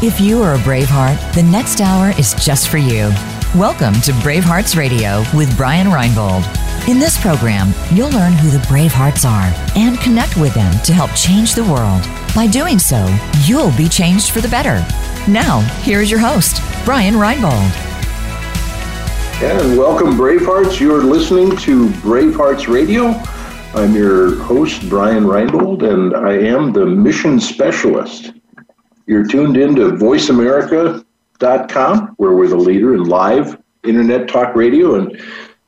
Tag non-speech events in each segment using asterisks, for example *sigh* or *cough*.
If you are a Braveheart, the next hour is just for you. Welcome to Bravehearts Radio with Brian Reinbold. In this program, you'll learn who the Bravehearts are and connect with them to help change the world. By doing so, you'll be changed for the better. Now, here's your host, Brian Reinbold. And welcome, Bravehearts. You're listening to Bravehearts Radio. I'm your host, Brian Reinbold, and I am the mission specialist. You're tuned in to voiceamerica.com, where we're the leader in live internet talk radio, and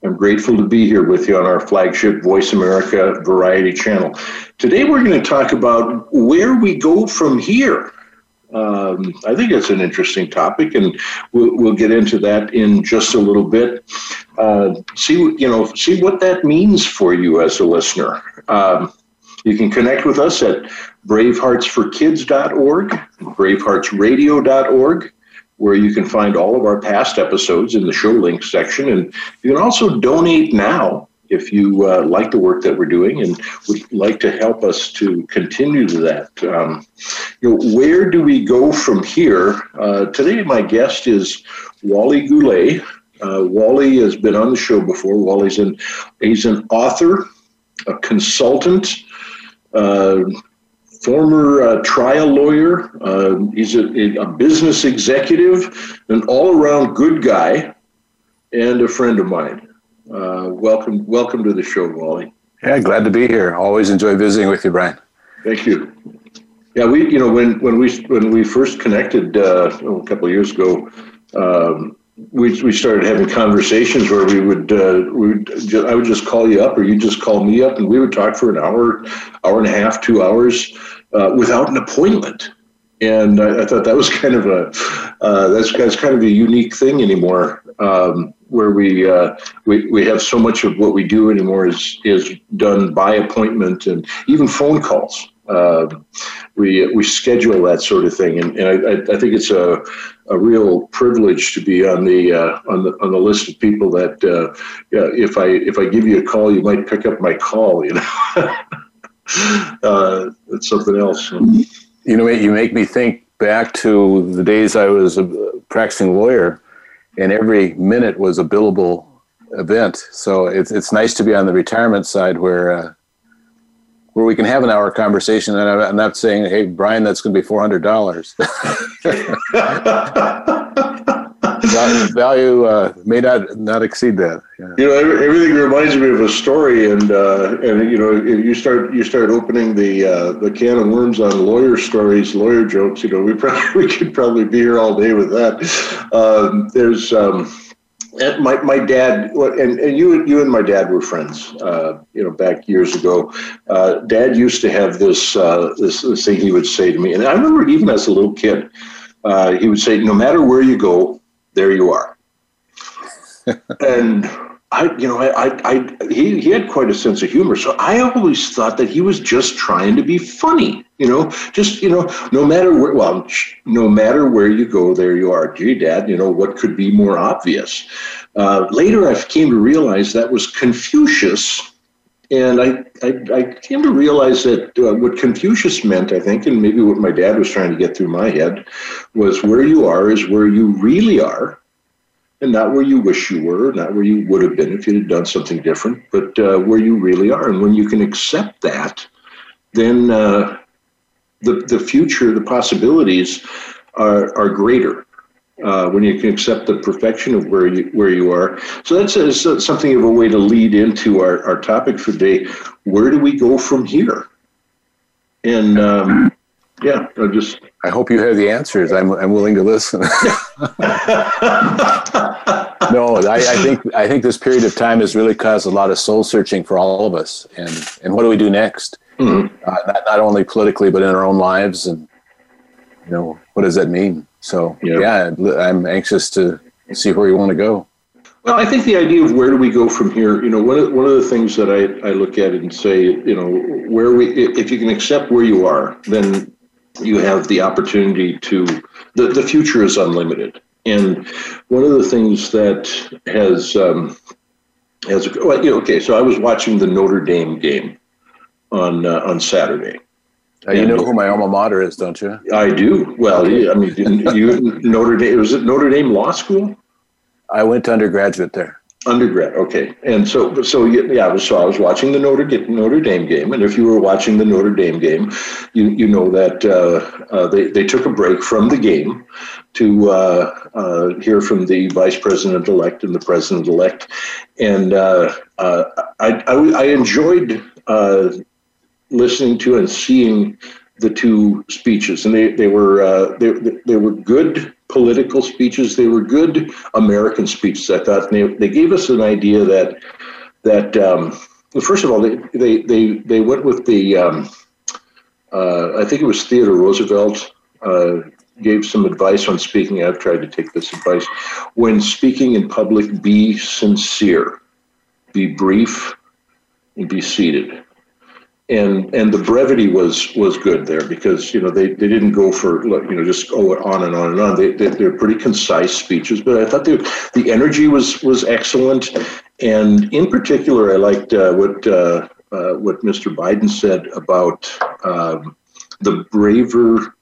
I'm grateful to be here with you on our flagship Voice America Variety channel. Today, we're going to talk about where we go from here. Um, I think it's an interesting topic, and we'll, we'll, get into that in just a little bit. Uh, see, you know, see what that means for you as a listener. Um, you can connect with us at braveheartsforkids.org, braveheartsradio.org, where you can find all of our past episodes in the show links section. And you can also donate now if you uh, like the work that we're doing and would like to help us to continue that. Um, you know, where do we go from here? Uh, today, my guest is Wally Goulet. Uh, Wally has been on the show before. Wally's an he's an author, a consultant, former uh, trial lawyer. Uh, he's a, a, business executive, an all-around good guy, and a friend of mine. Uh, welcome, welcome to the show, Wally. Yeah, glad to be here. Always enjoy visiting with you, Brian. Thank you. Yeah, we, you know, when when we when we first connected uh, a couple of years ago, um, we, we started having conversations where we would uh, we would I would just call you up or you just call me up and we would talk for an hour, hour and a half, two hours uh, without an appointment. And I, I, thought that was *laughs* kind of a uh, that's, that's kind of a unique thing anymore, um, where we, uh, we we have so much of what we do anymore is is done by appointment and even phone calls. Uh, we we schedule that sort of thing, and, and I, I think it's a, a real privilege to be on the uh, on the on the list of people that uh, if I if I give you a call, you might pick up my call. You know, *laughs* uh, it's something else. You know, you make me think back to the days I was a practicing lawyer, and every minute was a billable event. So it's it's nice to be on the retirement side where uh, where we can have an hour conversation and I'm not saying, hey, Brian, that's going to be $400. *laughs* value uh, may not not exceed that. Yeah. You know, everything reminds me of a story, and uh, and you know, you start you start opening the uh, the can of worms on lawyer stories, lawyer jokes. You know, we probably *laughs* we could probably be here all day with that. Um, there's. Um, my, my dad and, and you you and my dad were friends uh, you know back years ago. Uh, dad used to have this, uh, this, this thing he would say to me and i remember even as a little kid uh, he would say no matter where you go there you are. *laughs* And I, you know, I, I, I, he, he had quite a sense of humor. So I always thought that he was just trying to be funny. You know, just you know, no matter where, well, no matter where you go, there you are. Gee, Dad, you know what could be more obvious? Uh, later, I came to realize that was Confucius, and I, I, I came to realize that uh, what Confucius meant, I think, and maybe what my dad was trying to get through my head, was where you are is where you really are and not where you wish you were, not where you would have been if you had done something different, but uh, where you really are. And when you can accept that, then uh, the the future, the possibilities are are greater. Uh, when you can accept the perfection of where you where you are, so that's, a, something of a way to lead into our, our topic for today. Where do we go from here? And um, yeah, I just. I hope you have the answers. I'm I'm willing to listen. *laughs* no, I, I, think I think this period of time has really caused a lot of soul searching for all of us, and and what do we do next? Mm-hmm. Uh, not not only politically, but in our own lives, and you know what does that mean? So yeah, yeah I'm anxious to see where you want to go. Well, I think the idea of where do we go from here, you know, one of, one of the things that I, I look at and say, you know, where we, if you can accept where you are, then you have the opportunity to the, the future is unlimited and one of the things that has um, has well, you know, okay so i was watching the notre dame game on uh, on saturday Uh, you know who my alma mater is, don't you? I do. Well, I mean, you *laughs* Notre Dame was it Notre Dame Law School? I went to undergraduate there. Undergrad, okay. And so, so yeah, so I was watching the Notre Notre Dame game, and if you were watching the Notre Dame game, you you know that uh, uh, they they took a break from the game to uh, uh hear from the vice president elect and the president elect, and uh, uh, I, I, I enjoyed listening to and seeing the two speeches, and they they were they they were good political speeches. They were good American speeches. I thought they, they gave us an idea that that um, first of all they they they, they went with the um, uh, I think it was Theodore Roosevelt uh, gave some advice on speaking. I've tried to take this advice when speaking in public. Be sincere, be brief, and be seated and and the brevity was was good there because you know they, they didn't go for you know just go on and on and on. They, they they're pretty concise speeches but I thought the the energy was was excellent. And in particular I liked uh, what uh, uh, what Mr. Biden said about um, the braver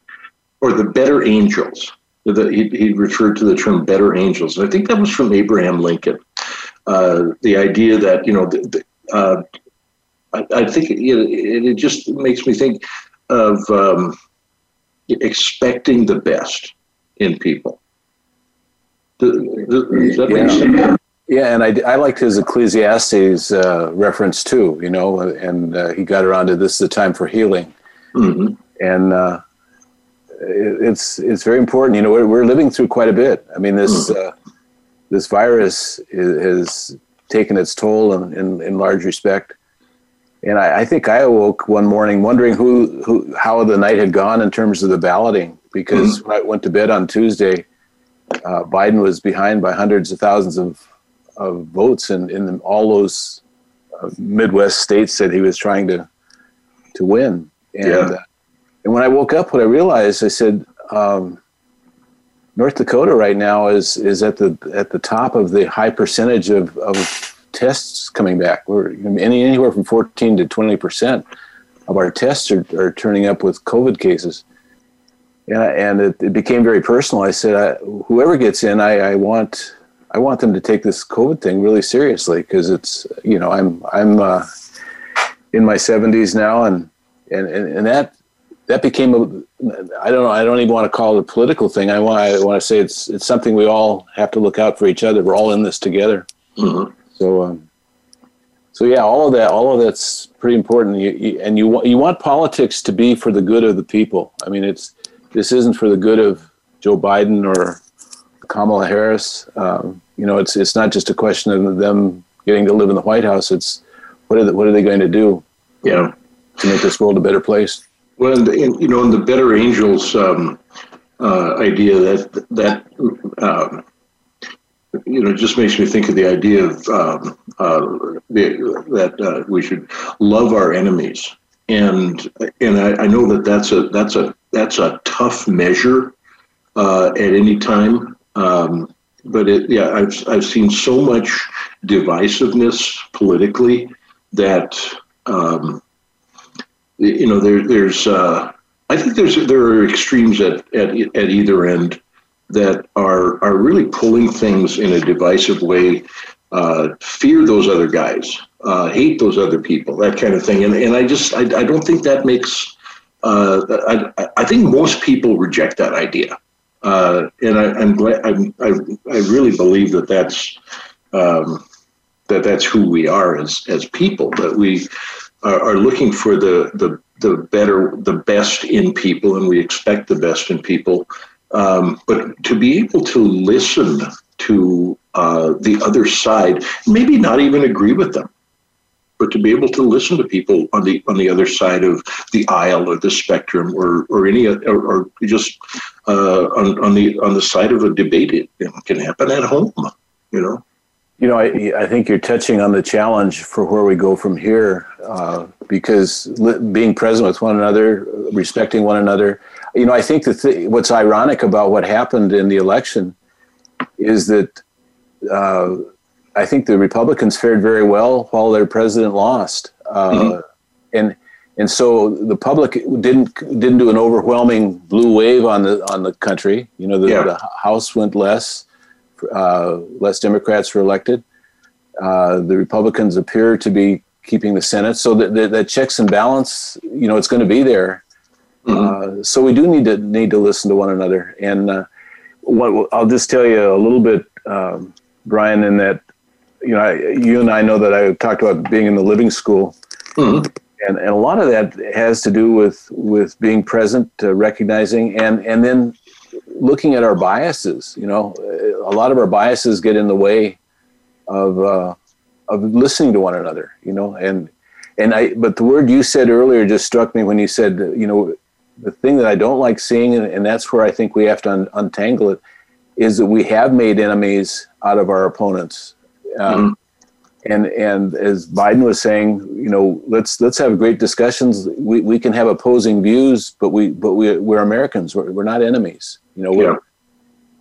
or the better angels. The, he, he referred to the term better angels. And I think that was from Abraham Lincoln. Uh, the idea that you know the, the, uh, I, I think it, it, it, just makes me think of um, expecting the best in people. Does, does that yeah. make sense? Yeah, and I, I liked his Ecclesiastes uh, reference too, you know, and uh, he got around to this is the time for healing. Mm-hmm. And uh, it, it's it's very important. You know, we're, we're living through quite a bit. I mean, this mm-hmm. Uh, this virus has taken its toll in, in, in large respect and I, I, think I awoke one morning wondering who, who, how the night had gone in terms of the balloting. Because mm-hmm. when I went to bed on Tuesday, uh, Biden was behind by hundreds of thousands of, of votes in, in all those uh, Midwest states that he was trying to to win. And, yeah. uh, and when I woke up, what I realized, I said, um, North Dakota right now is is at the at the top of the high percentage of, of tests coming back. We're any, anywhere from 14 to 20 percent of our tests are, are turning up with COVID cases. And, and it, it became very personal. I said, I, whoever gets in, I, I want I want them to take this COVID thing really seriously because it's you know I'm I'm uh, in my 70s now and and and, and that that became a I don't know I don't even want to call it a political thing I want I want to say it's it's something we all have to look out for each other we're all in this together mm-hmm. So, um, so yeah, all of that, all of that's pretty important. You, you, and you want you want politics to be for the good of the people. I mean, it's this isn't for the good of Joe Biden or Kamala Harris. Um, you know, it's it's not just a question of them getting to live in the White House. It's what are they, what are they going to do? Yeah, to make this world a better place. Well, in, you know, in the Better Angels um, uh, idea that that uh, you know, it just makes me think of the idea of um, uh, that uh, we should love our enemies, and and I, I, know that that's a that's a that's a tough measure uh, at any time. Um, but it, yeah, I've I've seen so much divisiveness politically that um, you know there there's uh, I think there's there are extremes at at at either end that are are really pulling things in a divisive way, uh, fear those other guys, uh, hate those other people, that kind of thing. And and I just I, I don't think that makes. Uh, I I think most people reject that idea, uh, and I, I'm glad I'm, I I really believe that that's. Um, that that's who we are as as people that we are, are looking for the the the better the best in people and we expect the best in people um, but to be able to listen to uh, the other side, maybe not even agree with them, but to be able to listen to people on the on the other side of the aisle or the spectrum, or or any or, or just uh, on on the on the side of a debate, it, can happen at home. You know. You know, I, I think you're touching on the challenge for where we go from here, uh, because li- being present with one another, respecting one another, you know, I think that th- what's ironic about what happened in the election is that uh, I think the Republicans fared very well while their president lost, uh, mm-hmm. and and so the public didn't didn't do an overwhelming blue wave on the on the country. You know, the, yeah. the House went less, uh, less Democrats were elected. Uh, the Republicans appear to be keeping the Senate, so that the checks and balance, you know, it's going to be there. Mm-hmm. Uh, so we do need to need to listen to one another. And uh, what I'll just tell you a little bit, um, Brian, in that you know, I, you and I know that I talked about being in the living school. Mm-hmm and, and a lot of that has to do with with being present, uh, recognizing, and and then looking at our biases. You know, a lot of our biases get in the way of uh, of listening to one another. You know, and and I. But the word you said earlier just struck me when you said, you know, the thing that I don't like seeing, and, and that's where I think we have to un- untangle it, is that we have made enemies out of our opponents. Um, mm-hmm and and as Biden was saying, you know, let's let's have great discussions. We, we can have opposing views, but we but we we're Americans. We're, we're not enemies. You know, yeah.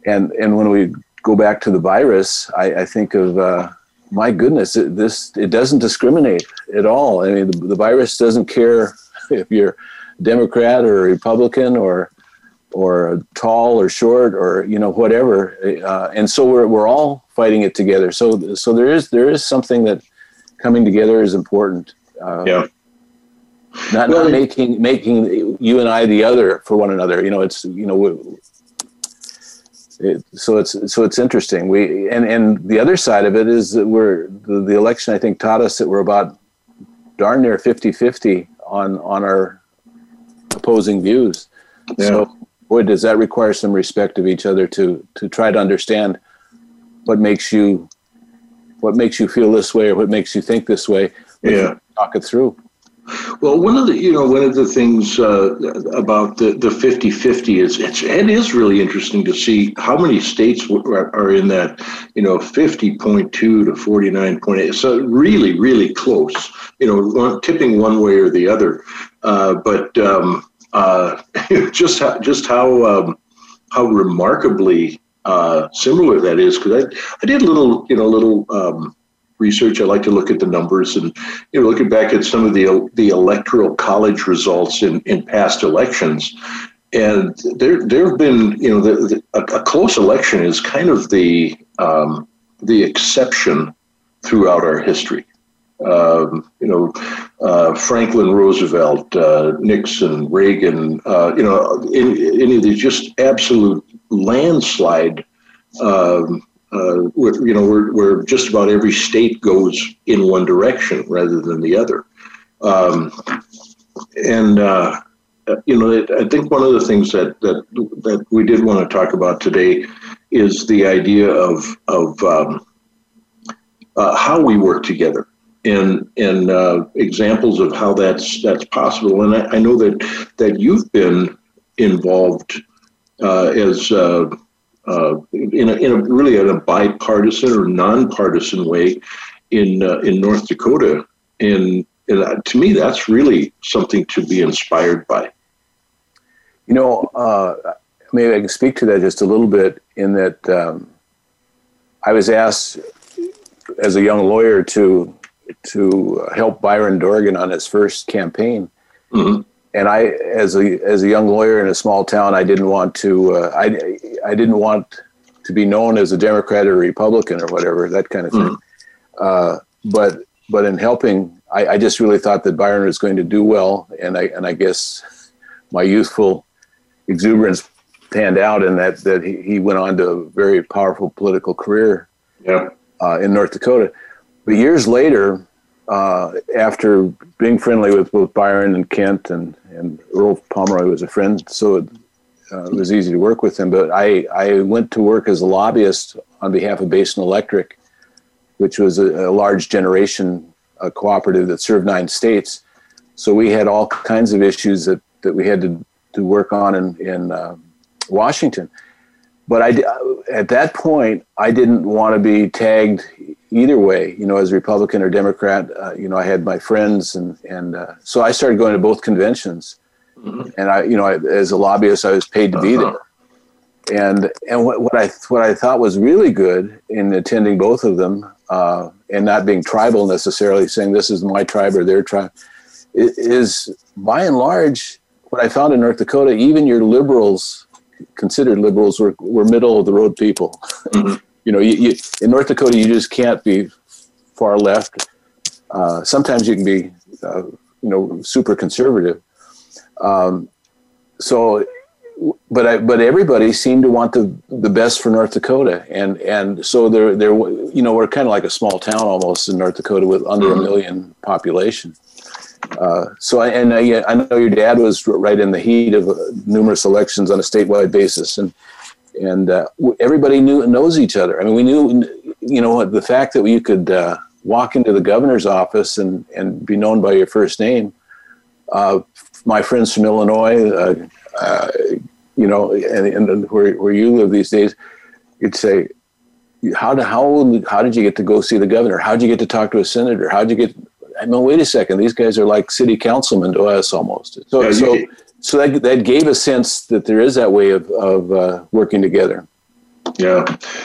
and and when we go back to the virus, I, I think of uh, my goodness, it, this it doesn't discriminate at all. I mean, the, the virus doesn't care *laughs* if you're Democrat or Republican or or tall or short or you know whatever uh, and so we're, we're all fighting it together. So so there is there is something that coming together is important. Uh, yeah. not, well, not making making you and I the other for one another. You know it's you know it, so it's so it's interesting. We and and the other side of it is that we're the, the election I think taught us that we're about darn near 50-50 on on our opposing views yeah. so boy, does that require some respect of each other to to try to understand what makes you what makes you feel this way or what makes you think this way. Yeah, talk it through. Well, one of the you know one of the things uh, about the the 50-50 is it's it is really interesting to see how many states are in that you know 50.2 to 49.8 so really really close you know tipping one way or the other uh, but um, uh, *laughs* just how, just how um, how remarkably uh, similar that is. Because I, I did a little you know little um, research. I like to look at the numbers and you know looking back at some of the the electoral college results in, in past elections. And there, there have been, you know, the, the, a, close election is kind of the um, the exception throughout our history um, you know, uh, Franklin Roosevelt, uh, Nixon, Reagan, uh, you know, any, of these just absolute landslide, um, uh, you know, where, where just about every state goes in one direction rather than the other. Um, and, uh, you know, I think one of the things that, that, that we did want to talk about today is the idea of, of um, uh, how we work together and and uh, examples of how that's that's possible. And I, I, know that that you've been involved uh, as uh, uh in a, in a really in a bipartisan or nonpartisan way in uh, in North Dakota, and, and uh, to me that's really something to be inspired by. You know, maybe I can speak to that just a little bit. In that, um, I was asked as a young lawyer to to help Byron Dorgan on his first campaign. Mm-hmm. And I, as a as a young lawyer in a small town, I didn't want to. Uh, I I didn't want to be known as a Democrat or Republican or whatever that kind of thing. Mm-hmm. Uh, but but in helping, I, I just really thought that Byron was going to do well, and I and I guess my youthful exuberance panned out, and that that he, he went on to a very powerful political career yeah. uh, in North Dakota. But years later, uh, after being friendly with both Byron and Kent and, and Earl Pomeroy was a friend, so it, uh, it was easy to work with him. But I, I went to work as a lobbyist on behalf of Basin Electric, which was a, a large generation a cooperative that served nine states. So we had all kinds of issues that, that we had to, to work on in, in uh, Washington. But I, at that point, I didn't want to be tagged either way, you know, as Republican or Democrat, uh, you know, I had my friends, and and uh, so I started going to both conventions, mm-hmm. and I, you know, I, as a lobbyist, I was paid to be uh-huh. there, and and what, what I what I thought was really good in attending both of them, uh, and not being tribal necessarily, saying this is my tribe or their tribe, is by and large, what I found in North Dakota, even your liberals, considered liberals, were, were middle of the road people. Mm-hmm. You know, you, you, in North Dakota, you just can't be far left. Uh, sometimes you can be, uh, you know, super conservative. Um, so, but I, but everybody seemed to want the the best for North Dakota, and and so there there you know we're kind of like a small town almost in North Dakota with under mm-hmm. a million population. Uh, so I, and I, I, know your dad was right in the heat of uh, numerous elections on a statewide basis, and and uh, everybody knew knows each other. I mean, we knew, you know, the fact that you could uh, walk into the governor's office and and be known by your first name. Uh, my friends from Illinois, uh, you know, and, and where where you live these days, you'd say, how did how how did you get to go see the governor? How did you get to talk to a senator? How did you get I mean, wait a second, these guys are like city councilmen to us almost. So, yeah, so, so that, that gave a sense that there is that way of, of uh, working together. Yeah,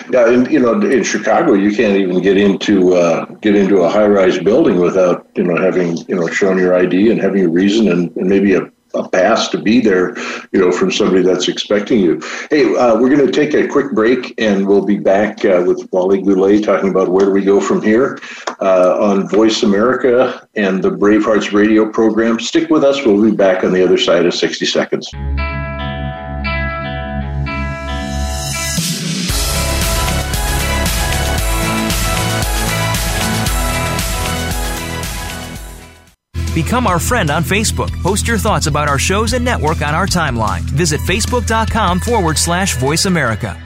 yeah, and you know, in Chicago, you can't even get into uh, get into a high-rise building without you know having you know showing your ID and having a reason and, and maybe a a pass to be there, you know, from somebody that's expecting you. Hey, uh, we're going to take a quick break, and we'll be back uh, with Wally Goulet talking about where do we go from here uh, on Voice America and the Bravehearts radio program. Stick with us. We'll be back on the other side of 60 seconds. Become our friend on Facebook. Post your thoughts about our shows and network on our timeline. Visit facebook.com forward slash voice America.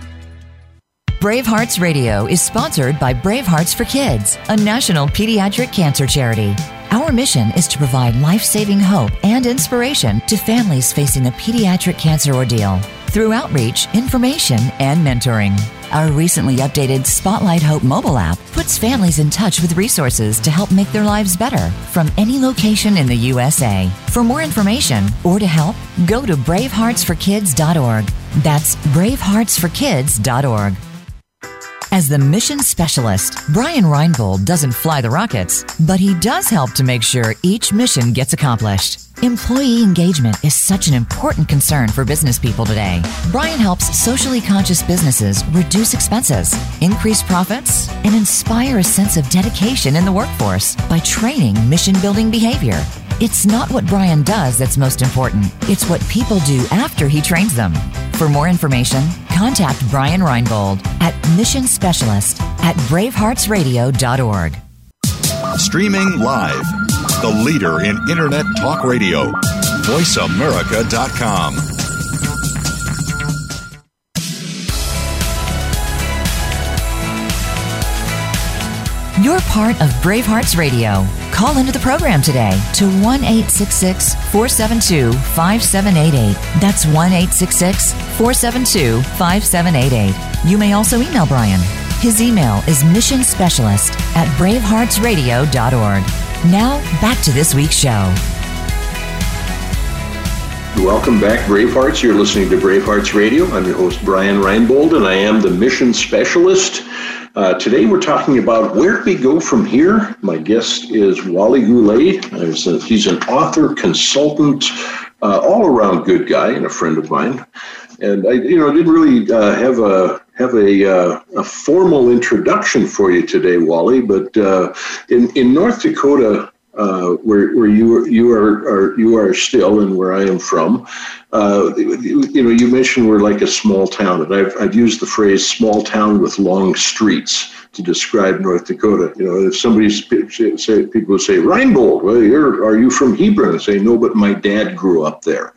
Bravehearts Radio is sponsored by Bravehearts for Kids, a national pediatric cancer charity. Our mission is to provide life saving hope and inspiration to families facing a pediatric cancer ordeal through outreach, information, and mentoring. Our recently updated Spotlight Hope mobile app puts families in touch with resources to help make their lives better from any location in the USA. For more information or to help, go to braveheartsforkids.org. That's braveheartsforkids.org. As the mission specialist, Brian Reinbold doesn't fly the rockets, but he does help to make sure each mission gets accomplished. Employee engagement is such an important concern for business people today. Brian helps socially conscious businesses reduce expenses, increase profits, and inspire a sense of dedication in the workforce by training mission building behavior. It's not what Brian does that's most important, it's what people do after he trains them. For more information, contact Brian Reinbold at Mission Specialist at braveheartsradio.org. Streaming live the leader in Internet talk radio. VoiceAmerica.com. You're part of Bravehearts Radio. Call into the program today to 1 472 5788. That's 1 472 5788. You may also email Brian. His email is missionspecialist at braveheartsradio.org. Now, back to this week's show. Welcome back, Bravehearts. You're listening to Bravehearts Radio. I'm your host, Brian Reinbold, and I am the mission specialist. Uh, today we're talking about where we go from here. My guest is Wally Goulet. He's an author, consultant, uh, all around good guy, and a friend of mine. And I, you know, didn't really uh, have a have a, uh, a formal introduction for you today, Wally. But uh, in in North Dakota, uh, where where you you are, are, you are still, and where I am from, uh, you, know, you mentioned we're like a small town, and I've I've used the phrase "small town with long streets." To describe North Dakota, you know, if somebody say people say Reinbold, well, you're are you from Hebron? I say no, but my dad grew up there.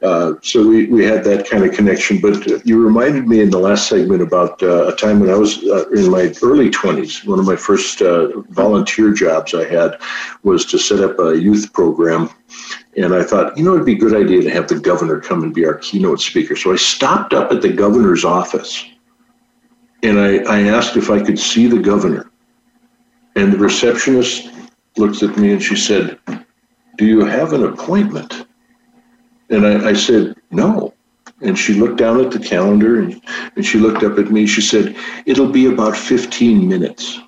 Uh, so we, we had that kind of connection. But you reminded me in the last segment about uh, a time when I was uh, in my early 20s. One of my first uh, volunteer jobs I had was to set up a youth program. And I thought, you know, it'd be a good idea to have the governor come and be our keynote speaker. So I stopped up at the governor's office and I, I asked if I could see the governor. And the receptionist looked at me and she said, Do you have an appointment? And I, I said, no. And she looked down at the calendar and, and she looked up at me. She said, it'll be about 15 minutes.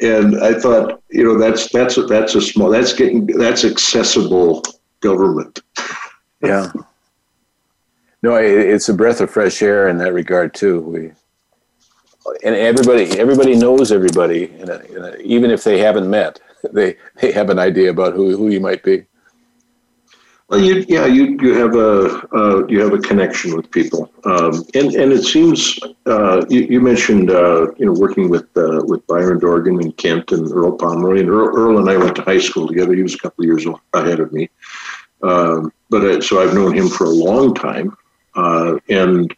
And I thought, you know, that's that's a, that's a small that's getting that's accessible government. *laughs* yeah. No, it's a breath of fresh air in that regard too. We and everybody everybody knows everybody, in a, in a, even if they haven't met, *laughs* they they have an idea about who who you might be. Well, you, yeah, you you have a uh, you have a connection with people, um, and and it seems uh, you, you, mentioned uh, you know working with uh, with Byron Dorgan and Kent and Earl Pomeroy, and Earl, Earl, and I went to high school together. He was a couple of years ahead of me, um, but I, so I've known him for a long time, uh, and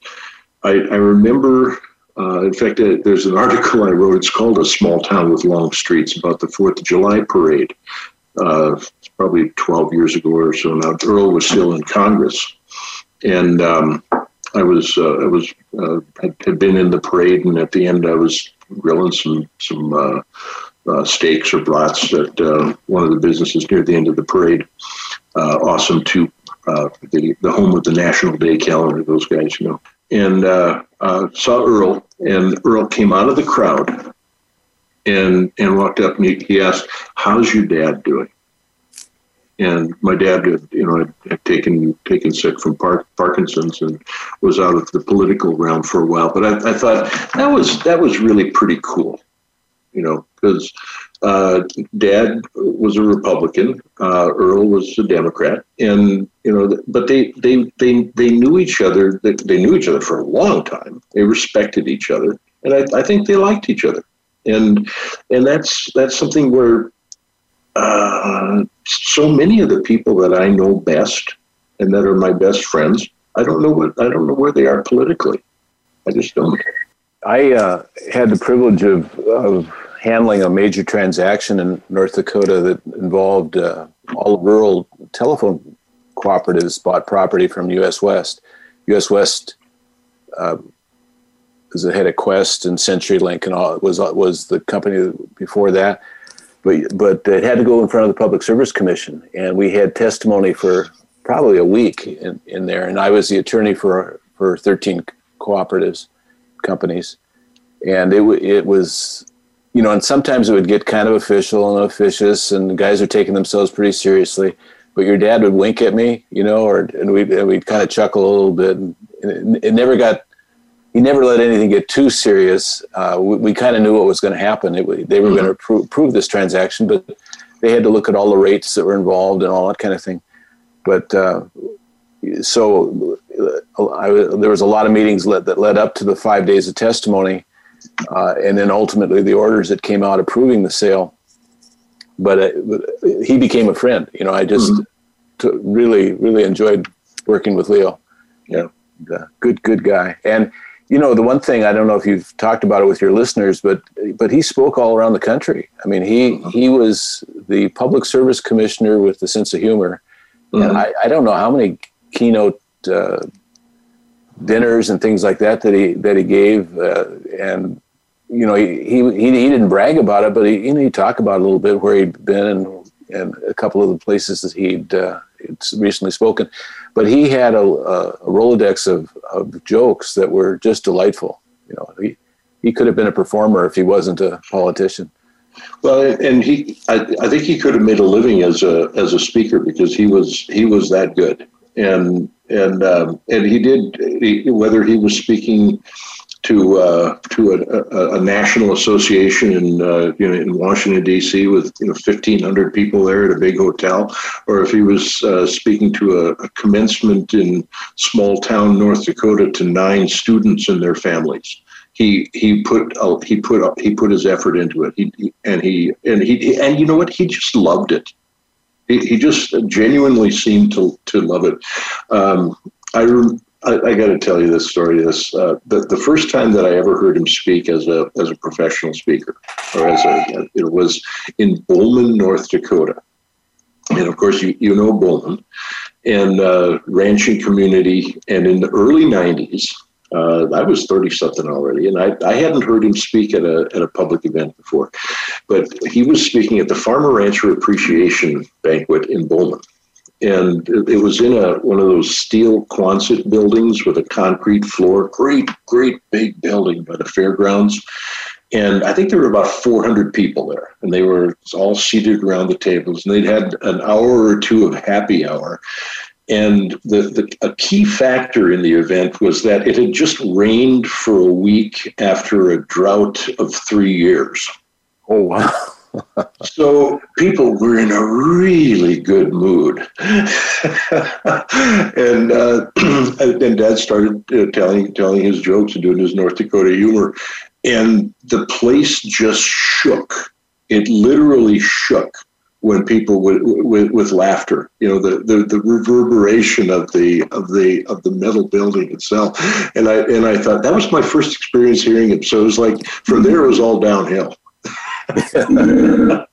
I, I remember. Uh, in fact, there's an article I wrote. It's called "A Small Town with Long Streets" about the Fourth of July parade uh, probably 12 years ago or so now. Earl was still in Congress, and um, I was uh, I was uh, had, had, been in the parade, and at the end I was grilling some some uh, uh steaks or brats at uh, one of the businesses near the end of the parade. Awesome too. the, the home of the National Day calendar, those guys, you know. And saw Earl, and Earl came out of the crowd and and walked up and he, asked, "How's your dad doing?" And my dad, had, you know, had, had taken taken sick from Park, Parkinson's and was out of the political realm for a while. But I, I thought that was that was really pretty cool, you know, because uh, Dad was a Republican, uh, Earl was a Democrat, and you know, but they they they they knew each other. They, they knew each other for a long time. They respected each other, and I, I think they liked each other and and that's that's something where uh, so many of the people that I know best and that are my best friends, I don't know what I don't know where they are politically. I just don't. I uh, had the privilege of, of handling a major transaction in North Dakota that involved uh, all rural telephone cooperatives bought property from U.S. West. U.S. West uh, was the head of Qwest and CenturyLink and all was was the company before that. But but it had to go in front of the Public Service Commission, and we had testimony for probably a week in, in there. And I was the attorney for for 13 cooperatives companies, and it it was you know, and sometimes it would get kind of official and officious, and the guys are taking themselves pretty seriously. But your dad would wink at me, you know, or and we we'd, we'd kind of chuckle a little bit. And it, it never got he never let anything get too serious. Uh, we, we kind of knew what was going to happen. It, they were mm-hmm. going to approve, approve this transaction, but they had to look at all the rates that were involved and all that kind of thing. But uh, so uh, I, there was a lot of meetings led, that led up to the five days of testimony, uh, and then ultimately the orders that came out approving the sale. But uh, he became a friend. You know, I just mm-hmm. t- really, really enjoyed working with Leo. Yeah, good, good guy, and you know the one thing i don't know if you've talked about it with your listeners but but he spoke all around the country i mean he mm-hmm. he was the public service commissioner with the sense of humor mm-hmm. and I, I don't know how many keynote uh, dinners and things like that that he that he gave uh, and you know he, he he didn't brag about it but he you know he talked about a little bit where he'd been and and a couple of the places that he'd, uh, he'd recently spoken but he had a, a Rolodex of, of jokes that were just delightful. You know, he, he could have been a performer if he wasn't a politician. Well, and he, I, I think he could have made a living as a as a speaker because he was he was that good, and and um, and he did he, whether he was speaking to uh, to a, a, a, national association in uh, you know in Washington D.C. with you know fifteen hundred people there at a big hotel, or if he was uh, speaking to a, a, commencement in small town North Dakota to nine students and their families. He he put he put he put his effort into it. He, he and he and he and you know what? He just loved it. He, he just genuinely seemed to to love it. Um, I I, I got to tell you this story. This uh, the the first time that I ever heard him speak as a as a professional speaker, or as a it was in Bowman, North Dakota, and of course you you know Bowman, and uh, ranching community, and in the early '90s. Uh, I was 30 something already, and I, I hadn't heard him speak at a, at a public event before. But he was speaking at the Farmer Rancher Appreciation Banquet in Bowman and it was in a one of those steel Quonset buildings with a concrete floor. Great, great big building by the fairgrounds. and I think there were about 400 people there, and they were all seated around the tables, and they'd had an hour or two of happy hour. And the, the a key factor in the event was that it had just rained for a week after a drought of three years. Oh wow! So people were in a really good mood, *laughs* and uh, *clears throat* and Dad started telling telling his jokes and doing his North Dakota humor, and the place just shook. It literally shook when people with, with, with laughter, you know, the, the, the reverberation of the of the of the metal building itself, and I and I thought that was my first experience hearing him. So it was like from there it was all downhill. *laughs*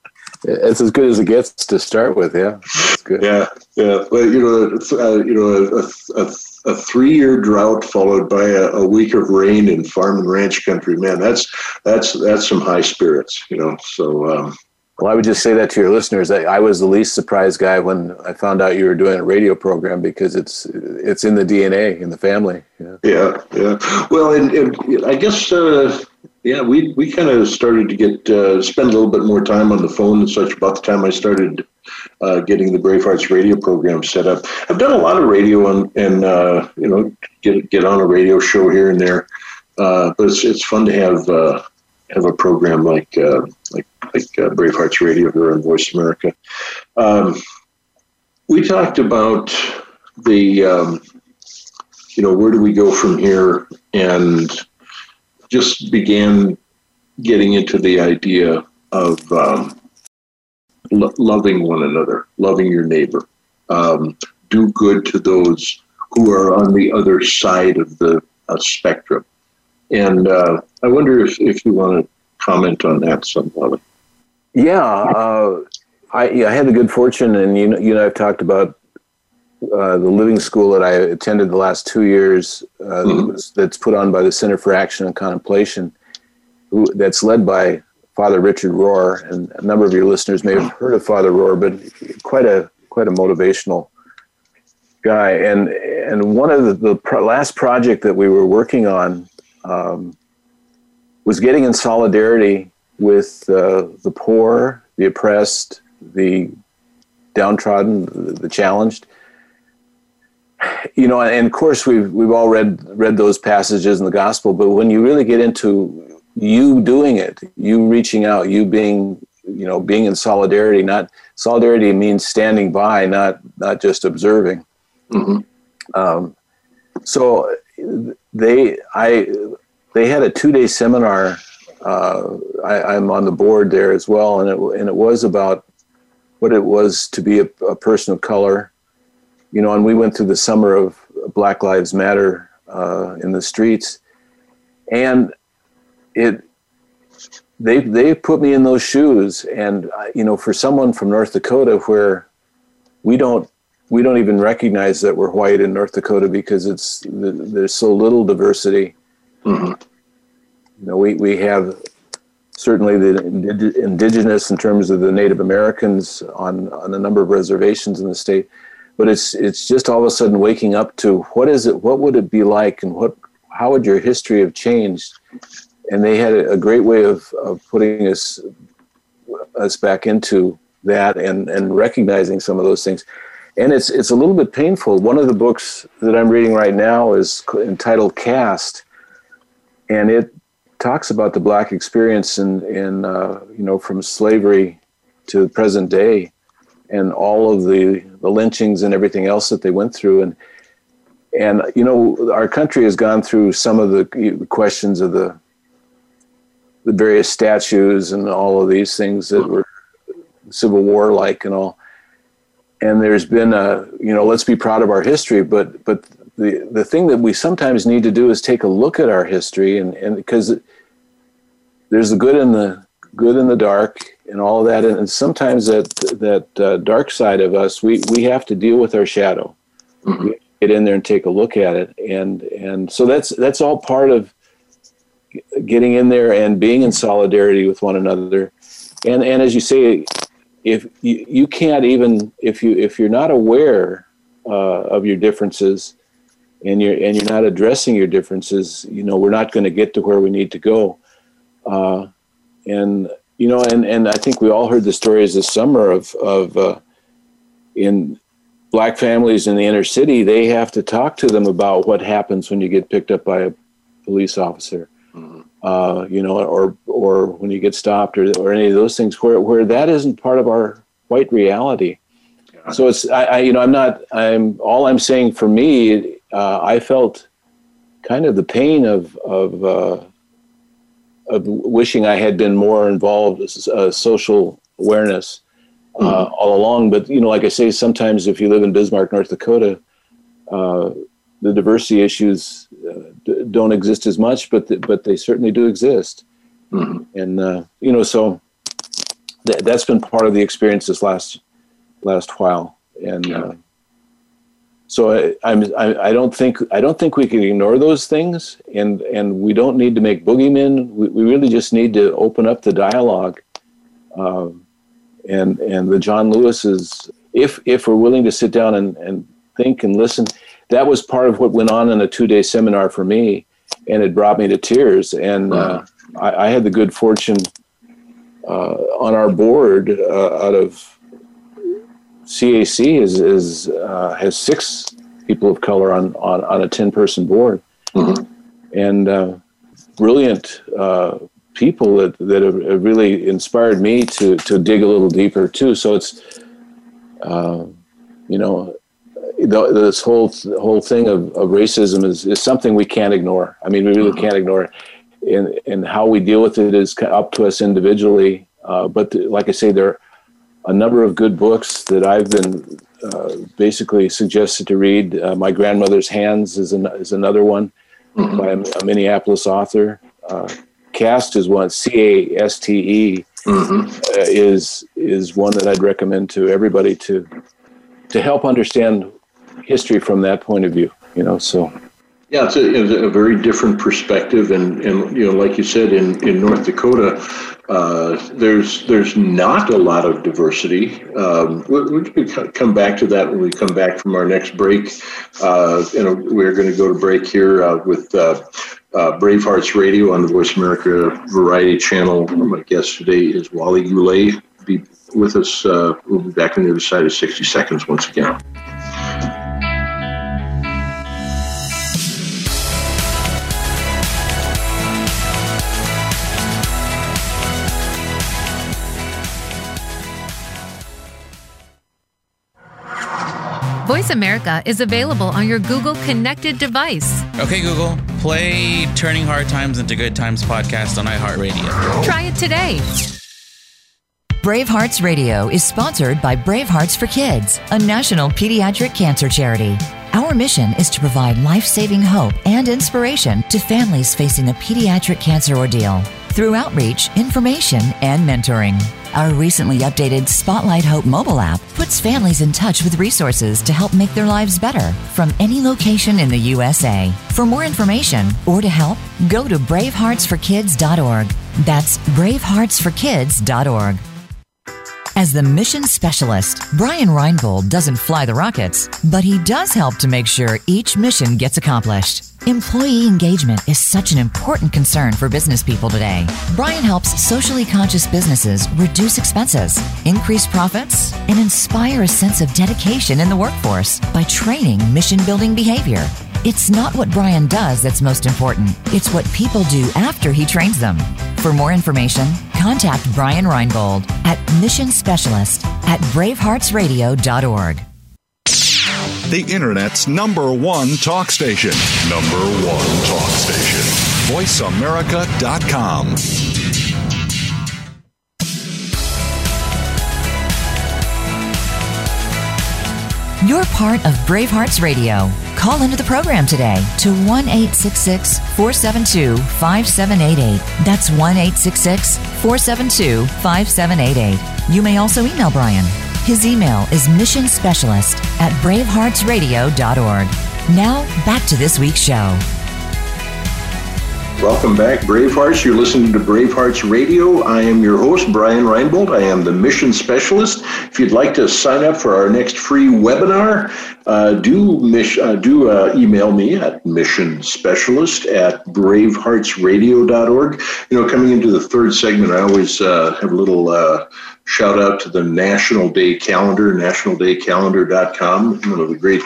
it's as good as it gets to start with. Yeah, that's good. Yeah, yeah. But you know, uh, you know, a, a, a three-year drought followed by a, a, week of rain in farm and ranch country. Man, that's that's that's some high spirits. You know, so. Um, well, I would just say that to your listeners. I, I was the least surprised guy when I found out you were doing a radio program because it's it's in the DNA in the family. Yeah, yeah. yeah. Well, and, and I guess uh, yeah, we we kind of started to get uh, spend a little bit more time on the phone and such about the time I started uh, getting the Bravehearts radio program set up. I've done a lot of radio and, and uh, you know get get on a radio show here and there, uh, but it's it's fun to have uh, have a program like uh, like like Bravehearts Radio here on Voice America. Um, we talked about the um, you know where do we go from here and just began getting into the idea of um, lo- loving one another, loving your neighbor, um, do good to those who are on the other side of the uh, spectrum. And uh, I wonder if, if you want to comment on that somehow. Yeah, uh, I, I had the good fortune, and you know, you know, I've talked about uh, the living school that I attended the last two years. Uh, mm-hmm. that's put on by the Center for Action and Contemplation, who, that's led by Father Richard Rohr, and a number of your listeners may have heard of Father Rohr, but quite a quite a motivational guy. And and one of the, the pro- last project that we were working on um, was getting in solidarity with uh, the poor, the oppressed, the downtrodden, the, the challenged. You know, and of course we've we've all read read those passages in the gospel, but when you really get into you doing it, you reaching out, you being, you know, being in solidarity. Not solidarity means standing by, not not just observing. Mm-hmm. Um, so they, I, they had a two day seminar. Uh, I, am on the board there as well, and it and it was about what it was to be a, a person of color, you know. And we went through the summer of Black Lives Matter uh, in the streets, and it they they put me in those shoes and you know for someone from North Dakota where we don't we don't even recognize that we're white in North Dakota because it's there's so little diversity mm-hmm. you know we we have certainly the indigenous in terms of the Native Americans on on a number of reservations in the state but it's it's just all of a sudden waking up to what is it what would it be like and what how would your history have changed? And they had a great way of, of putting us us back into that and and recognizing some of those things. And it's it's a little bit painful. One of the books that i'm reading right now is entitled Caste and it talks about the black experience in in uh, you know from slavery to the present day and all of the the lynchings and everything else that they went through and and you know our country has gone through some of the questions of the the various statues and all of these things that were Civil War like and all. And there's been a, you know, let's be proud of our history, but but the the thing that we sometimes need to do is take a look at our history and and because there's the good and the good and the dark and all that and sometimes that that uh, dark side of us we we have to deal with our shadow mm-hmm. get in there and take a look at it and and so that's that's all part of getting in there and being in solidarity with one another. And and as you say, if you, you can't even if you if you're not aware uh, of your differences and you're and you're not addressing your differences, you know, we're not going to get to where we need to go. Uh, and you know, and, and I think we all heard the stories this summer of of uh, in black families in the inner city, they have to talk to them about what happens when you get picked up by a police officer, mm-hmm. uh, you know, or or when you get stopped or, or any of those things where where that isn't part of our white reality. Yeah. So it's I, I, you know I'm not I'm all I'm saying for me uh, I felt kind of the pain of of uh, of wishing I had been more involved with uh, social awareness uh, mm-hmm. all along. But you know, like I say, sometimes if you live in Bismarck, North Dakota, uh, the diversity issues uh, d- don't exist as much, but th- but they certainly do exist. Mm-hmm. And uh, you know, so th- that's been part of the experience this last last while. And yeah. So I, I'm, I, I, don't think I don't think we can ignore those things, and and we don't need to make boogeymen. We, we really just need to open up the dialogue. Um, and and the John Lewis's, if if we're willing to sit down and, and think and listen, that was part of what went on in a two day seminar for me, and it brought me to tears. And uh, I, I, had the good fortune uh, on our board uh, out of CAC is is uh, has six people of color on on, on a ten person board, mm-hmm. and uh, brilliant uh, people that that have really inspired me to to dig a little deeper too. So it's uh, you know this whole whole thing of, of racism is, is something we can't ignore. I mean, we really mm-hmm. can't ignore it. And, and how we deal with it is up to us individually. Uh, but like I say, there are a number of good books that I've been uh, basically suggested to read. Uh, My Grandmother's Hands is, an, is another one mm-hmm. by a, a, Minneapolis author. Uh, Caste is one. C A S T E mm-hmm. Uh, is is one that I'd recommend to everybody to to help understand history from that point of view. You know, so. Yeah, it's a, it's a very different perspective, and, and you know, like you said, in, in North Dakota, uh, there's there's not a lot of diversity. Um, we'll, we'll, come back to that when we come back from our next break. Uh, and we're going to go to break here uh, with uh, uh, Bravehearts Radio on the Voice America Variety Channel. My guest today is Wally Goulet. Be with us. Uh, we'll be back on the other side of 60 seconds once again. Voice America is available on your Google connected device. Okay, Google, play Turning Hard Times into Good Times podcast on iHeartRadio. Try it today. Bravehearts Radio is sponsored by Bravehearts for Kids, a national pediatric cancer charity. Our mission is to provide life saving hope and inspiration to families facing a pediatric cancer ordeal through outreach, information, and mentoring. Our recently updated Spotlight Hope mobile app puts families in touch with resources to help make their lives better from any location in the USA. For more information or to help, go to braveheartsforkids.org. That's braveheartsforkids.org. As the mission specialist, Brian Reinbold doesn't fly the rockets, but he does help to make sure each mission gets accomplished. Employee engagement is such an important concern for business people today. Brian helps socially conscious businesses reduce expenses, increase profits, and inspire a sense of dedication in the workforce by training mission building behavior. It's not what Brian does that's most important, it's what people do after he trains them. For more information, contact Brian Reinbold at Mission Specialist at braveheartsradio.org. The Internet's number one talk station. Number one talk station. VoiceAmerica.com. You're part of Bravehearts Radio. Call into the program today to 1 472 5788. That's 1 472 5788. You may also email Brian. His email is mission specialist at braveheartsradio.org. Now, back to this week's show. Welcome back, Bravehearts. You're listening to Bravehearts Radio. I am your host, Brian Reinbold. I am the mission specialist. If you'd like to sign up for our next free webinar, uh, do mish, uh, do uh, email me at missionspecialist at braveheartsradio.org. You know, coming into the third segment, I always uh, have a little uh, shout out to the National Day Calendar, nationaldaycalendar.com, one of the great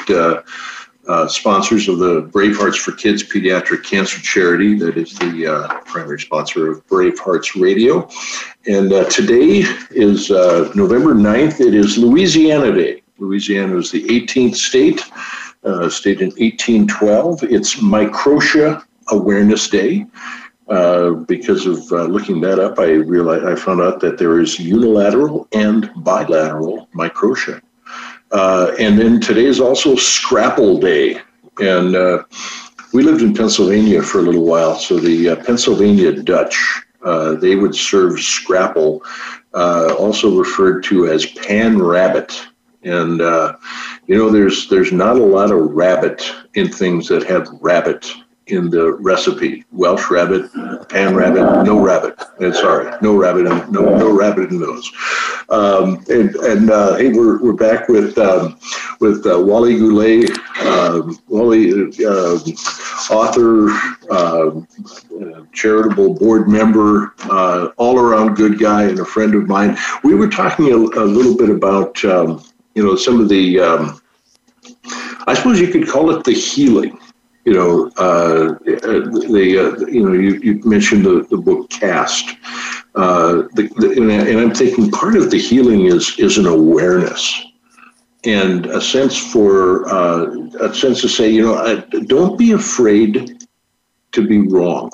uh, uh, sponsors of the Brave Hearts for Kids Pediatric Cancer Charity, that is the uh, primary sponsor of Brave Hearts Radio. And uh, today is uh, November 9th. It is Louisiana Day. Louisiana was the 18th state, uh, state in 1812. It's Microtia Awareness Day. Uh, because of looking that up, I realized I found out that there is unilateral and bilateral microtia. Uh, and then today is also Scrapple Day. And uh, we lived in Pennsylvania for a little while. So the uh, Pennsylvania Dutch, uh, they would serve scrapple, uh, also referred to as pan rabbit. And uh, you know, there's there's not a lot of rabbit in things that have rabbit in the recipe. Welsh rabbit, pan rabbit, no rabbit. And sorry, no rabbit, in, no no rabbit in those. Um, and and uh, hey, we're, we're back with um, with uh, Wally Goulet, um, Wally, uh, author, um, charitable board member, uh, all around good guy, and a friend of mine. We were talking a, a little bit about um, you know some of the. Um, I suppose you could call it the healing you know, uh, the, uh, you know, you, you mentioned the, the book Caste. uh, the, the, and I'm thinking part of the healing is is an awareness and a sense for uh, a sense to say, you know, I, don't be afraid to be wrong.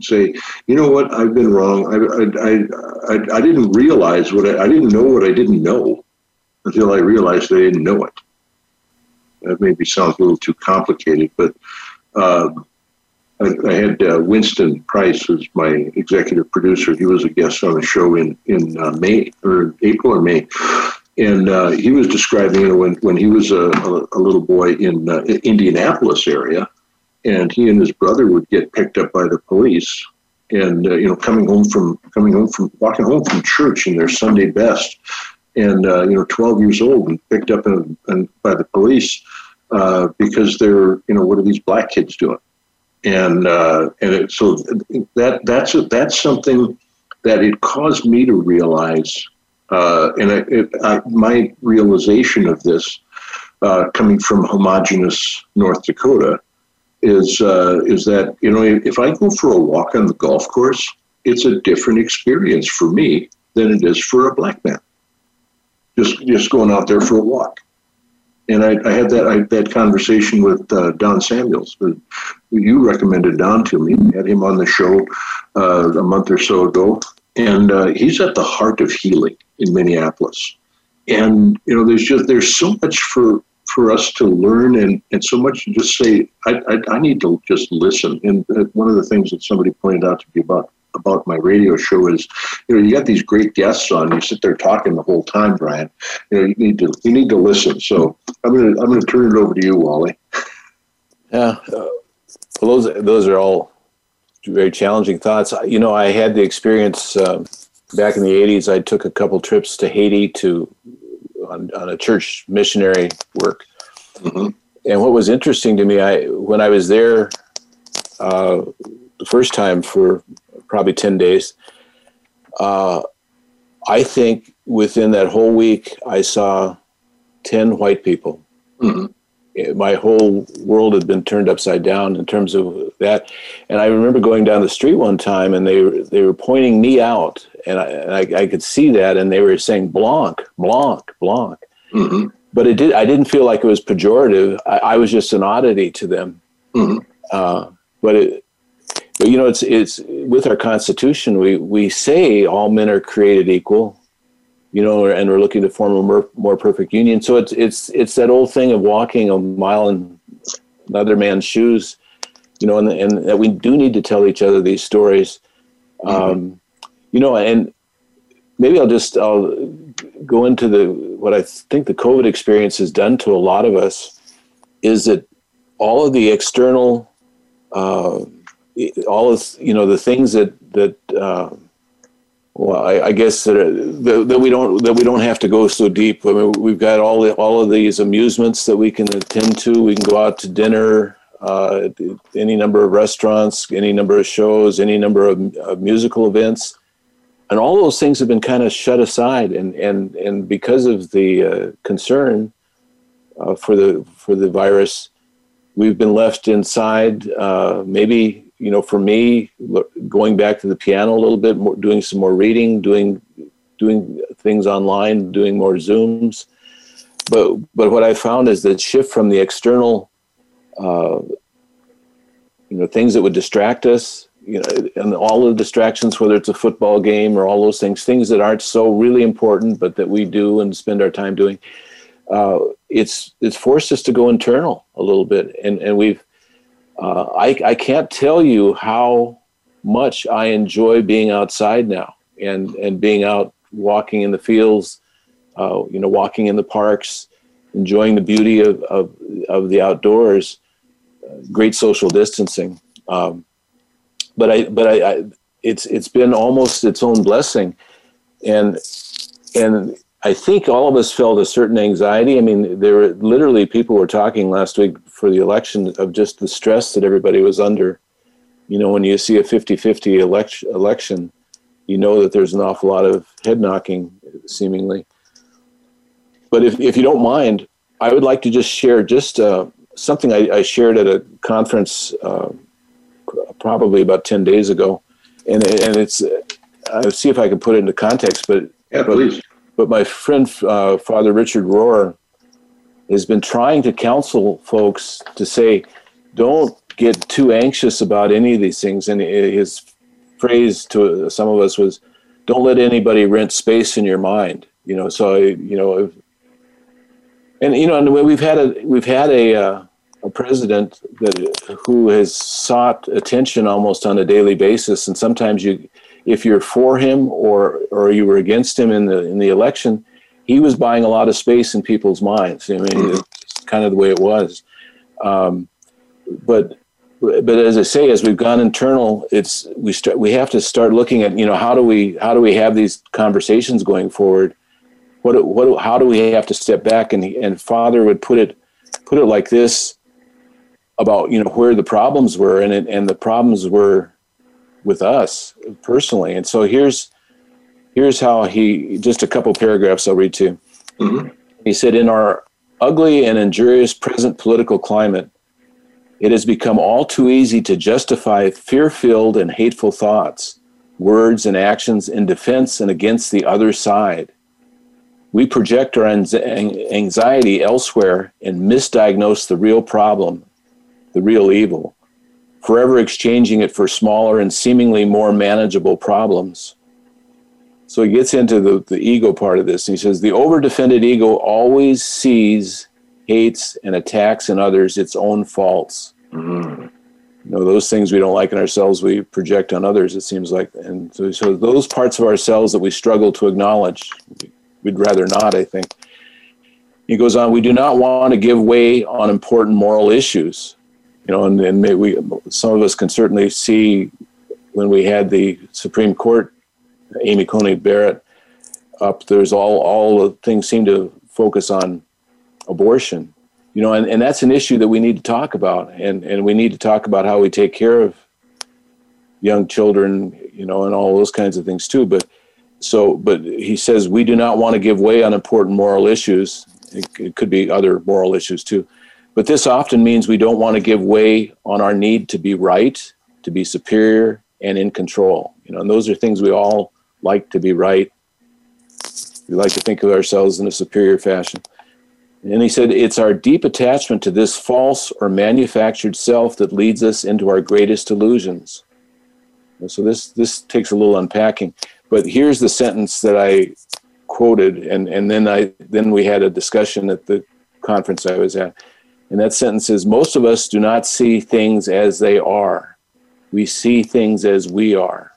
Say, you know what, I've been wrong. I I, I, I didn't realize what I, I didn't know what I didn't know until I realized I didn't know it. That maybe sounds a little too complicated, but um, I, had uh, Winston Price as my executive producer. He was a guest on the show in in uh, May or April or May, and uh, he was describing you know when when he was a, a, little boy in uh, Indianapolis area, and he and his brother would get picked up by the police, and uh, you know coming home from coming home from walking home from church in their Sunday best, and uh, you know 12 years old and picked up in, in, by the police uh, because they're you know what are these black kids doing? And uh, and it, so that that's a, that's something that it caused me to realize uh, and it, it, I, my realization of this uh, coming from homogenous North Dakota is uh, is that you know if I go for a walk on the golf course it's a different experience for me than it is for a black man. Just just going out there for a walk and I, I had that I, that conversation with uh, Don Samuels. who You recommended Don to me. I had him on the show uh, a month or so ago, and uh, he's at the heart of healing in Minneapolis. And you know, there's just there's so much for for us to learn, and and so much to just say. I I, I need to just listen. And uh, one of the things that somebody pointed out to me about about my radio show is, you know, you got these great guests on. You sit there talking the whole time, Brian. You know, you need to you need to listen. So I'm gonna I'm gonna turn it over to you, Wally. Yeah, uh, well, those those are all very challenging thoughts. You know, I had the experience uh, back in the '80s. I took a couple trips to Haiti to on, on a church missionary work. Mm-hmm. And what was interesting to me, I when I was there uh, the first time for probably 10 days. Uh, I think within that whole week, I saw 10 white people. Mm-hmm. My whole world had been turned upside down in terms of that. And I remember going down the street one time and they, they were pointing me out, and I, and I, I could see that, and they were saying Blanc, Blanc, Blanc. Mm-hmm. But it did. I didn't feel like it was pejorative. I, I was just an oddity to them. Mm-hmm. Uh, but it, but you know, it's it's with our Constitution. We we say all men are created equal, you know, and we're looking to form a more, more perfect union. So it's it's it's that old thing of walking a mile in another man's shoes, you know, and and that we do need to tell each other these stories, mm-hmm. um, you know, and maybe I'll just I'll go into the what I think the COVID experience has done to a lot of us is that all of the external uh, all of you know the things that that uh, well, I, I guess that, that, that we don't that we don't have to go so deep. I mean, we've got all the, all of these amusements that we can attend to. We can go out to dinner, uh, any number of restaurants, any number of shows, any number of, of musical events, and all those things have been kind of shut aside. And and and because of the uh, concern uh, for the for the virus, we've been left inside. Uh, maybe you know, for me, going back to the piano a little bit, more, doing some more reading, doing doing things online, doing more Zooms. But but what I found is that shift from the external, uh, you know, things that would distract us, you know, and all the distractions, whether it's a football game or all those things, things that aren't so really important, but that we do and spend our time doing. Uh, it's it's forced us to go internal a little bit, and and we've uh, I, I can't tell you how much I enjoy being outside now and, and being out walking in the fields, uh, you know, walking in the parks, enjoying the beauty of, of, of the outdoors, uh, great social distancing. Um, but I, but I, I, it's, it's been almost its own blessing. And, and I think all of us felt a certain anxiety. I mean, there were literally people were talking last week for the election of just the stress that everybody was under. You know, when you see a 50 50 election, you know that there's an awful lot of head knocking, seemingly. But if, if you don't mind, I would like to just share just uh, something I, I, shared at a conference uh, probably about 10 days ago. And, and it's, uh, I'll see if I can put it into context, but, yeah, please. But my friend, uh, Father Richard Rohr, has been trying to counsel folks to say, don't get too anxious about any of these things. And his phrase to some of us was, don't let anybody rent space in your mind. You know, so, you know, and, you know, and we've had a, we've had a, uh, a president that who has sought attention almost on a daily basis. And sometimes you, if you're for him or or you were against him in the in the election, he was buying a lot of space in people's minds. I mean, it's kind of the way it was. Um, but but as I say, as we've gone internal, it's we start we have to start looking at you know how do we how do we have these conversations going forward? What what how do we have to step back and and Father would put it put it like this about you know where the problems were and it, and the problems were with us personally. And so here's here's how he just a couple paragraphs I'll read to you. Mm-hmm. He said, "In our ugly and injurious present political climate, it has become all too easy to justify fear-filled and hateful thoughts, words, and actions in defense and against the other side." We project our anxiety elsewhere and misdiagnose the real problem, the real evil forever exchanging it for smaller and seemingly more manageable problems. So he gets into the, the ego part of this. He says the overdefended ego always sees, hates, and attacks in others its own faults. Mm-hmm. You know, those things we don't like in ourselves, we project on others, it seems like. And so, so those parts of ourselves that we struggle to acknowledge, we'd rather not, I think. He goes on, we do not want to give way on important moral issues you know, and, and we some of us can certainly see when we had the Supreme Court, Amy Coney Barrett up. There's all all the things seem to focus on abortion, you know, and, and that's an issue that we need to talk about, and and we need to talk about how we take care of young children, you know, and all those kinds of things too. But so, but he says we do not want to give way on important moral issues. It, it could be other moral issues too but this often means we don't want to give way on our need to be right, to be superior, and in control. You know, and those are things we all like to be right. We like to think of ourselves in a superior fashion. And he said, it's our deep attachment to this false or manufactured self that leads us into our greatest illusions. So this this takes a little unpacking. But here's the sentence that I quoted, and, and then I then we had a discussion at the conference I was at. And that sentence is most of us do not see things as they are. We see things as we are.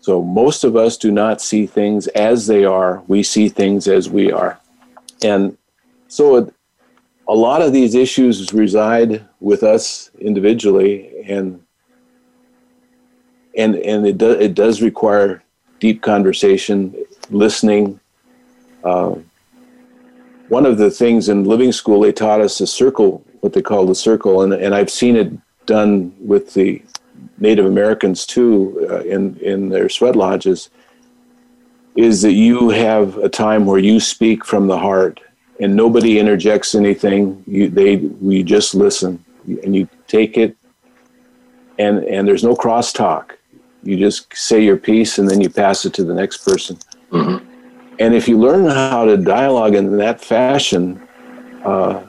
So most of us do not see things as they are. We see things as we are. And so a lot of these issues reside with us individually and and and it does it does require deep conversation, listening. Uh, one of the things in living school they taught us a circle, what they call the circle, and and I've seen it done with the Native Americans too uh, in in their sweat lodges. Is that you have a time where you speak from the heart, and nobody interjects anything. You they we just listen, and you take it, and and there's no crosstalk. You just say your piece, and then you pass it to the next person. Mm-hmm. And if you learn how to dialogue in that fashion, uh,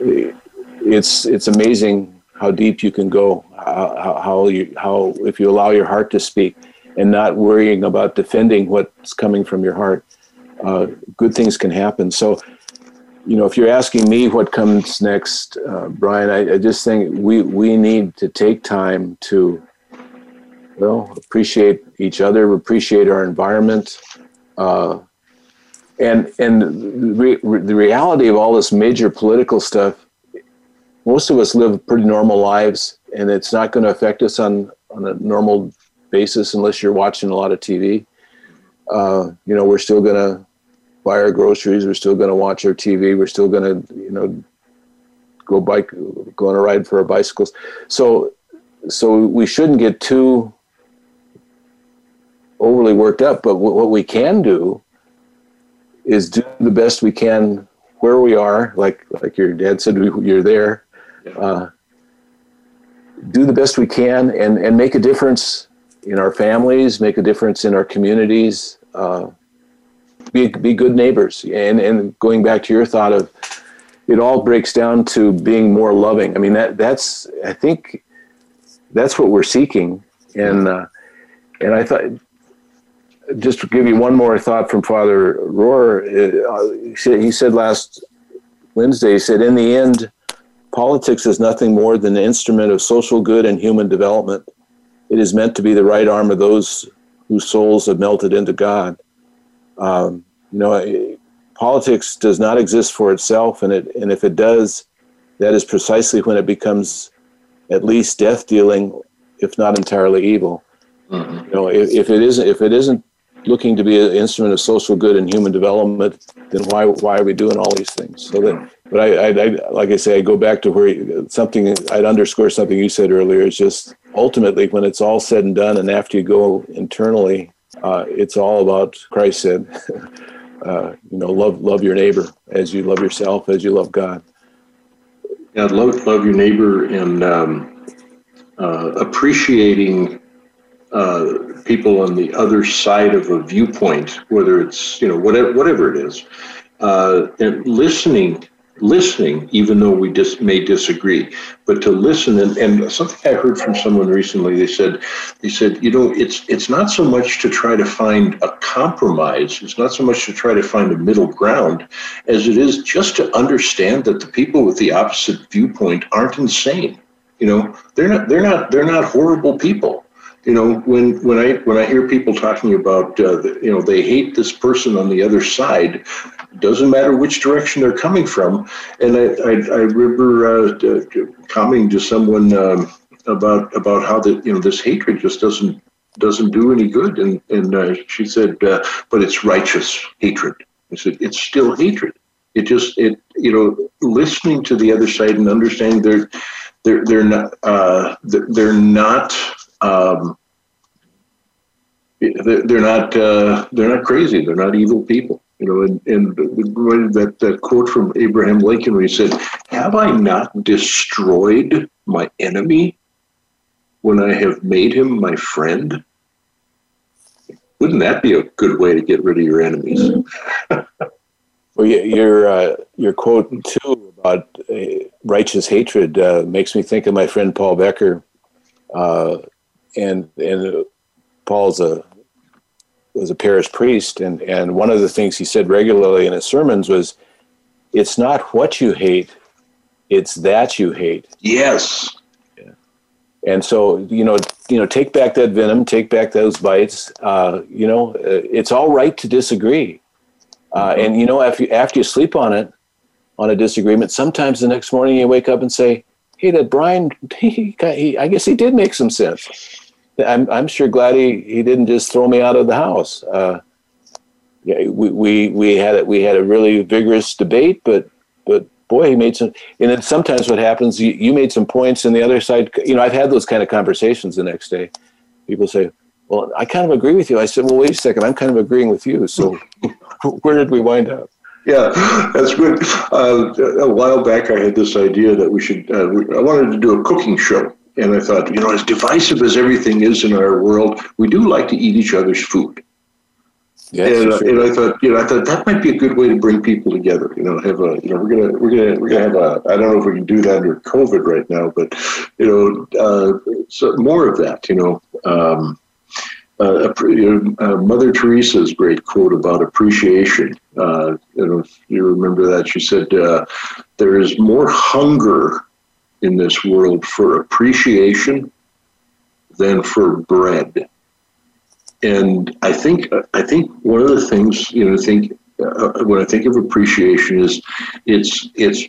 it's it's amazing how deep you can go. How, how you how if you allow your heart to speak, and not worrying about defending what's coming from your heart, uh, good things can happen. So, you know, if you're asking me what comes next, uh, Brian, I, I just think we we need to take time to well appreciate each other, appreciate our environment. Uh, and and re, the reality of all this major political stuff most of us live pretty normal lives and it's not going to affect us on on a normal basis unless you're watching a lot of tv uh, you know we're still going to buy our groceries we're still going to watch our tv we're still going to you know go bike go on a ride for our bicycles. So so we shouldn't get too overly worked up but what we can do is do the best we can where we are. Like like your dad said, you're there. Uh, do the best we can and and make a difference in our families, make a difference in our communities. Uh, be be good neighbors. And and going back to your thought of it all breaks down to being more loving. I mean that that's I think that's what we're seeking. And uh, and I thought just to give you one more thought from Father Rohr, uh, he said last Wednesday, he said, in the end, politics is nothing more than an instrument of social good and human development. It is meant to be the right arm of those whose souls have melted into God. Um, you know, politics does not exist for itself, and it and if it does, that is precisely when it becomes at least death dealing, if not entirely evil. Mm-hmm. You know, if, if it isn't if it isn't looking to be an instrument of social good and human development, then why why are we doing all these things? So that, but I, I, I like I say, I go back to where something I'd underscore something you said earlier is just ultimately when it's all said and done, and after you go internally, uh, it's all about Christ said, *laughs* uh, you know, love love your neighbor as you love yourself, as you love God. Yeah, love love your neighbor and um, uh, appreciating uh, people on the other side of a viewpoint, whether it's you know whatever whatever it is, uh, and listening, listening, even though we just may disagree, but to listen and, and something I heard from someone recently, they said they said you know it's it's not so much to try to find a compromise, it's not so much to try to find a middle ground, as it is just to understand that the people with the opposite viewpoint aren't insane. You know, they're not they're not they're not horrible people you know when when i when i hear people talking about uh, you know they hate this person on the other side doesn't matter which direction they're coming from. And i i, I remember uh, to someone um, about about how that you know this hatred just doesn't doesn't do any good. And and uh, she said uh, but it's righteous hatred. I said it's still hatred. It just it you know listening to the other side and understanding they're they're they're not uh, they're not um, they're not uh, they're not crazy. They're not evil people. You know, and, and that, that quote from Abraham Lincoln where he said, Have I not destroyed my enemy when I have made him my friend? Wouldn't that be a good way to get rid of your enemies? *laughs* well, your uh, your quote too about uh, righteous hatred uh, makes me think of my friend Paul Becker, uh, and and Paul's a was a parish priest, and and one of the things he said regularly in his sermons was, "It's not what you hate, it's that you hate." Yes. Yeah. And so you know, you know, take back that venom, take back those bites. Uh, you know, uh, it's all right to disagree, uh, mm-hmm. and you know, after after you sleep on it, on a disagreement, sometimes the next morning you wake up and say, "Hey, that Brian, *laughs* he, he I guess he did make some sense." I'm I'm sure glad he, he didn't just throw me out of the house. Uh, yeah, we, we we had it. We had a really vigorous debate, but but boy, he made some. And then sometimes what happens, you, you made some points, and the other side. You know, I've had those kind of conversations the next day. People say, "Well, I kind of agree with you." I said, "Well, wait a second. I'm kind of agreeing with you." So, *laughs* where did we wind up? Yeah, that's good. Uh, a while back, I had this idea that we should. Uh, I wanted to do a cooking show, and I thought, you know, as divisive as everything is in our world, we do like to eat each other's food. Yes, and, uh, sure. and I thought, you know, I thought that might be a good way to bring people together. You know, have a, you know, we're gonna, we're gonna, we're gonna have a. I don't know if we can do that under COVID right now, but you know, uh, so more of that. You know, um, uh, you know, uh, Mother Teresa's great quote about appreciation. Uh, you know, if you remember that she said, uh, "There is more hunger in this world for appreciation than for bread." and I think I think one of the things you know think uh, when I think of appreciation is it's it's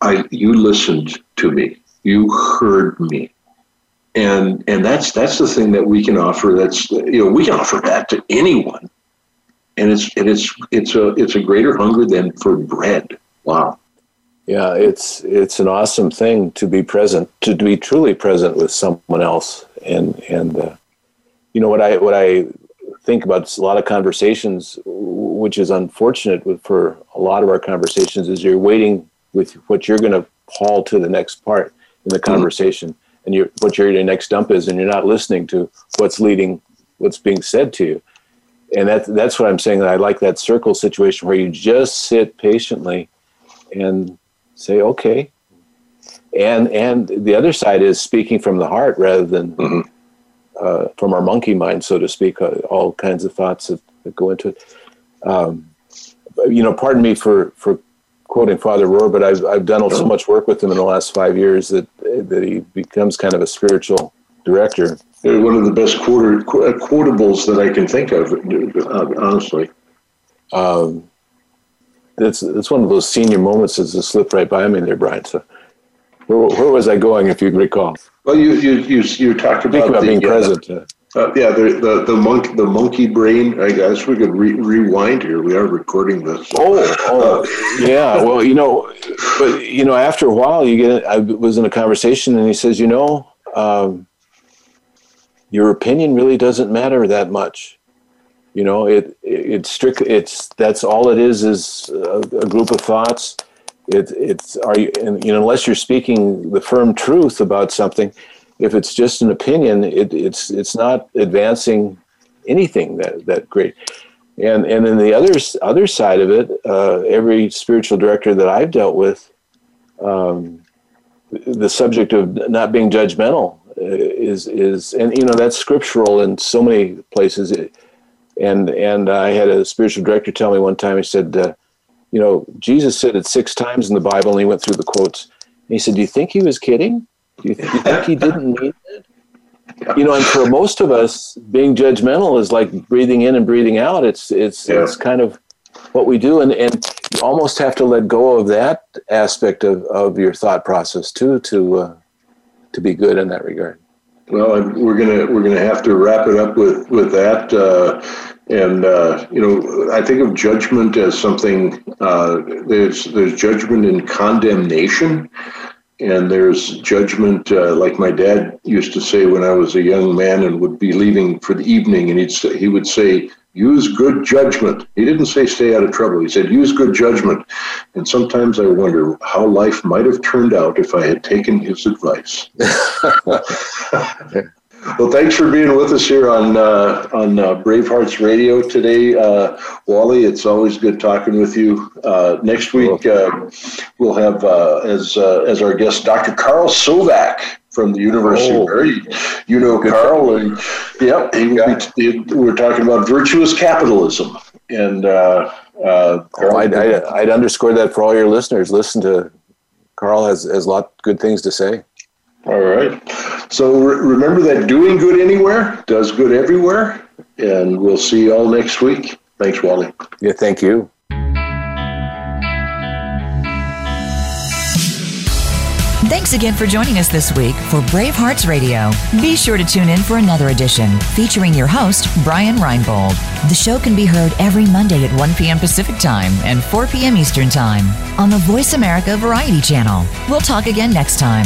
I you listened to me. You heard me. And and that's that's the thing that we can offer that's you know we can offer that to anyone. And it's and it's it's a it's a greater hunger than for bread. Wow Yeah, it's it's an awesome thing to be present, to be truly present with someone else, and and uh, you know what I what I think about a lot of conversations, which is unfortunate for a lot of our conversations, is you're waiting with what you're going to haul to the next part in the conversation, and you what your next dump is, and you're not listening to what's leading, what's being said to you, and that's that's what I'm saying. That I like that circle situation where you just sit patiently, and say okay. And and the other side is speaking from the heart rather than Mhm. uh, from our monkey mind so to speak uh, all kinds of thoughts that, that go into it. Um, you know pardon me for for quoting father rohr but i've, I've done so much work with him in the last five years that that he becomes kind of a spiritual director. They're one of the best quarter, qu- quotables that I can think of uh, honestly. Um, that's that's one of those senior moments just slipped right by me there brian so where, where was i going if you recall well you you you, you talked about, about the, being uh, present uh, Uh, yeah, the the the monk the monkey brain. I guess we could re- rewind here. We are recording this. Oh, oh, yeah. Well, you know, but you know, after a while, you get. I was in a conversation, and he says, you know, um, your opinion really doesn't matter that much. You know, it, it it's strict. It's that's all it is is a, a group of thoughts. It, it's are you and, you know unless you're speaking the firm truth about something, if it's just an opinion, it, it's it's not advancing anything that that great. And and then the other other side of it, uh, every spiritual director that I've dealt with, um, the subject of not being judgmental uh, is is and you know that's scriptural in so many places. And and I had a spiritual director tell me one time. He said, uh, you know, Jesus said it six times in the Bible, and he went through the quotes. And he said, "Do you think he was kidding? Do you, do you think he didn't mean it?" you know, and for most of us, being judgmental is like breathing in and breathing out. It's it's Yeah. it's kind of what we do, and and you almost have to let go of that aspect of, of your thought process too to uh, to be good in that regard. Well, we're gonna we're gonna have to wrap it up with with that. Uh, and uh, you know, I think of judgment as something. Uh, there's there's judgment and condemnation, and there's judgment. Uh, like my dad used to say when I was a young man and would be leaving for the evening, and he'd say, he would say, "Use good judgment." He didn't say stay out of trouble. He said, "Use good judgment." And sometimes I wonder how life might have turned out if I had taken his advice. *laughs* *laughs* Well, thanks for being with us here on uh, on uh, Bravehearts Radio today, uh, Wally. It's always good talking with you. Uh, next week uh, we'll have uh, as uh, as our guest Dr. Carl Sovak from the University Oh. of Mary. You know Carl, and yeah, will be, we're talking about virtuous capitalism, and uh, uh, Oh, I'd, I'd, I'd underscore that for all your listeners. Listen to Carl has has a lot of good things to say. All right. So re- remember that doing good anywhere does good everywhere, and we'll see you all next week. Thanks, Wally. Yeah, thank you. Thanks again for joining us this week for Brave Hearts Radio. Be sure to tune in for another edition featuring your host, Brian Reinbold. The show can be heard every Monday at 1 p.m. Pacific Time and 4 p.m. Eastern Time on the Voice America Variety Channel. We'll talk again next time.